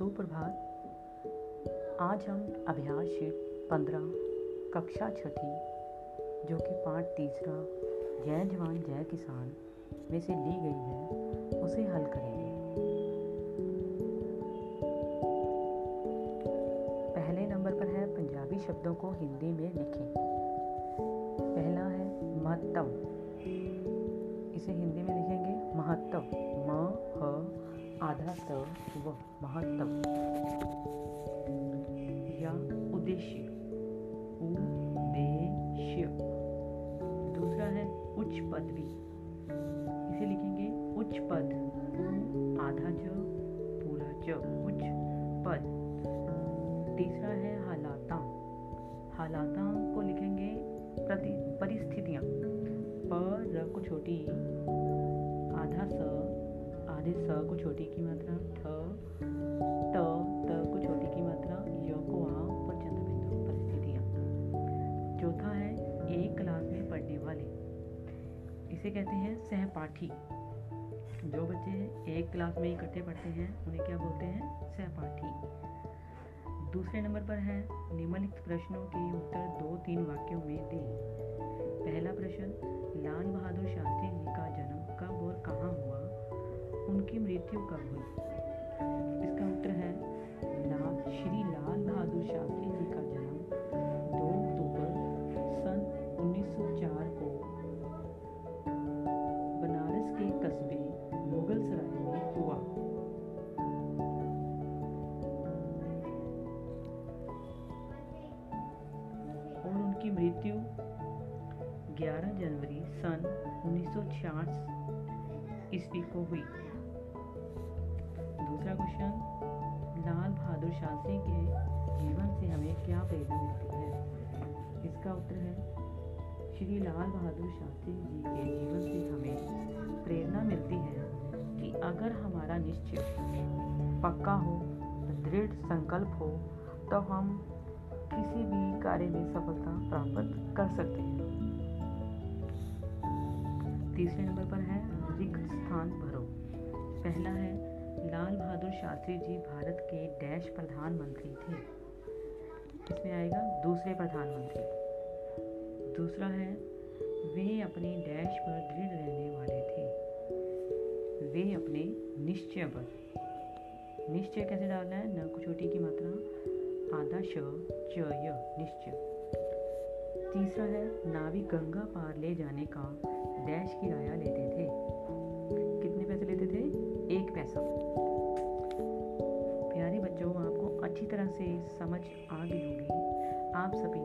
सुप्रभात। आज हम अभ्यास शीट पंद्रह, कक्षा छठी, जो कि पाठ तीसरा, जय जवान, जय किसान, में से ली गई है, उसे हल करेंगे। पहले नंबर पर है पंजाबी शब्दों को हिंदी में लिखें। पहला है महत्तम। इसे हिंदी में लिखेंगे महत्तव म, ह आधा त व महत्तव या उद्देश्य। उद्देश्य। दूसरा है उच्च पदवी। इसे लिखेंगे उच्च पद। आधा ज, पूरा च, उच्च पद। तीसरा है हालाता। हालाता को लिखेंगे प्रति, परिस्थितियाँ। पर को छोटी। आधा स आधे स को छोटी की मात्रा, ठ, त त को छोटी की मात्रा, य को आ और चंद्र बिंदु परिस्थितियाँ चौथा है, एक क्लास में पढ़ने वाले। इसे कहते हैं सहपाठी। जो बच्चे एक क्लास में इकट्ठे पढ़ते हैं, उन्हें क्या बोलते हैं? सहपाठी। दूसरे नंबर पर है, निम्नलिखित प्रश्नों के उत्तर दो तीन वाक्यों में दें। पहला प्रश्न लाल मृत्यु कब हुई। इसका उत्तर है लाल श्री लाल बहादुर शास्त्री जी का जन्म 2 अक्टूबर सन 1904 को बनारस के कस्बे मुगल सराय में हुआ। और उनकी मृत्यु 11 जनवरी सन 1966 ईस्वी को हुई। दूसरा क्वेश्चन लाल बहादुर शास्त्री के जीवन से हमें क्या प्रेरणा मिलती है? इसका उत्तर है, श्री लाल बहादुर शास्त्री जी के जीवन से हमें प्रेरणा मिलती है कि अगर हमारा निश्चय पक्का हो, दृढ़ संकल्प हो तो हम किसी भी कार्य में सफलता प्राप्त कर सकते हैं। तीसरे नंबर पर है, रिक्त स्थान भरो। पहला है लाल बहादुर शास्त्री जी भारत के डैश प्रधानमंत्री थे। इसमें आएगा? दूसरे प्रधानमंत्री। दूसरा है, वे अपने डैश पर दृढ़ रहने वाले थे। वे अपने निश्चय पर। निश्चय कैसे डालना है? न छोटी की मात्रा। आधा श, च, य, निश्चय। तीसरा है नाविक गंगा पार ले जाने का डैश किराया लेते थे। तरह से समझ आ गई होगी। आप सभी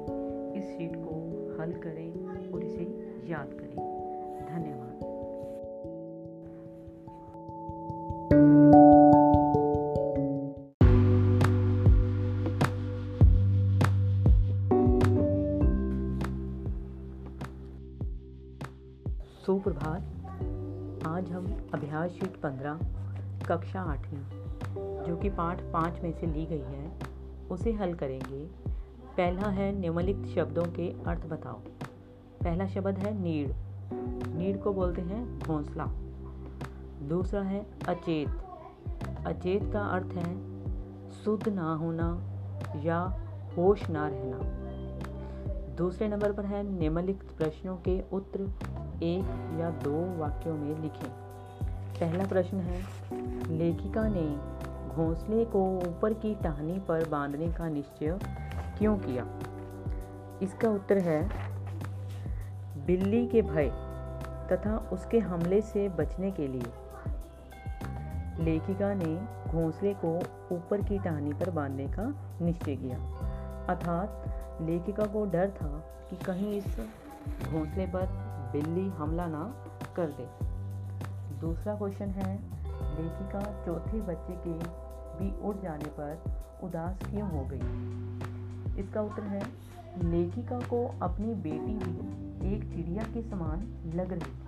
इस शीट को हल करें और इसे याद करें। धन्यवाद। सुप्रभात। आज हम अभ्यास शीट पंद्रह, कक्षा आठवीं, जो कि पाठ पाँच में से ली गई है। उसे हल करेंगे। पहला है निम्नलिखित शब्दों के अर्थ बताओ। पहला शब्द है नीड़। नीड़ को बोलते हैं घोंसला। दूसरा है अचेत। अचेत का अर्थ है शुद्ध ना होना या होश ना रहना। दूसरे नंबर पर है निम्नलिखित प्रश्नों के उत्तर एक या दो वाक्यों में लिखें। पहला प्रश्न है, लेखिका ने घोंसले को ऊपर की टहनी पर बांधने का निश्चय क्यों किया? इसका उत्तर है, बिल्ली के भय तथा उसके हमले से बचने के लिए। लेखिका ने घोंसले को ऊपर की टहनी पर बांधने का निश्चय किया। अर्थात, लेखिका को डर था कि कहीं इस घोंसले पर बिल्ली हमला ना कर दे। दूसरा क्वेश्चन है, लेखिका चौथे बच्चे के भी उड़ जाने पर उदास क्यों हो गई। इसका उत्तर है, लेखिका को अपनी बेटी भी एक चिड़िया के समान लग रही थी।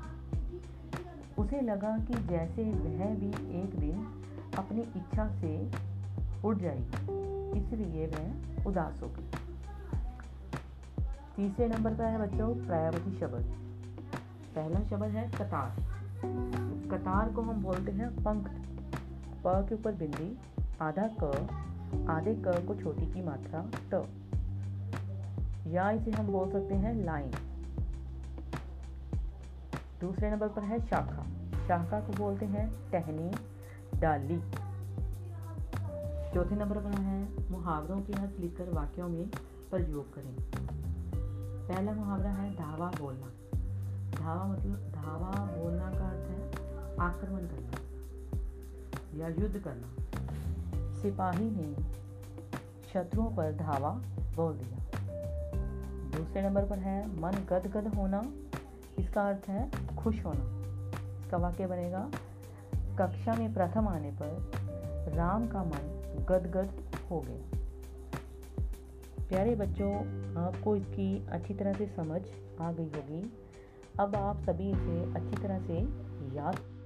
उसे लगा कि जैसे वह भी एक दिन अपनी इच्छा से उड़ जाएगी, इसलिए वह उदास हो गई। तीसरे नंबर पर है बच्चों, प्रायावती शब्द। पहला शब्द है कतार। कतार को हम बोलते हैं पंख। प के ऊपर बिंदी आधा क, आधे क को छोटी की मात्रा त। या इसे हम बोल सकते हैं लाइन। दूसरे नंबर पर है शाखा। शाखा को बोलते हैं टहनी, डाली। चौथे नंबर पर है मुहावरों के अर्थ लिखकर वाक्यों में प्रयोग करें। पहला मुहावरा है धावा बोलना। धावा मतलब धावा बोलना का अर्थ है आक्रमण करना या युद्ध करना। सिपाही ने शत्रुओं पर धावा बोल दिया। दूसरे नंबर पर है, मन गदगद होना। इसका अर्थ है खुश होना। इसका वाक्य बनेगा, कक्षा में प्रथम आने पर राम का मन गदगद हो गया। प्यारे बच्चों, आपको इसकी अच्छी तरह से समझ आ गई होगी। अब आप सभी इसे अच्छी तरह से याद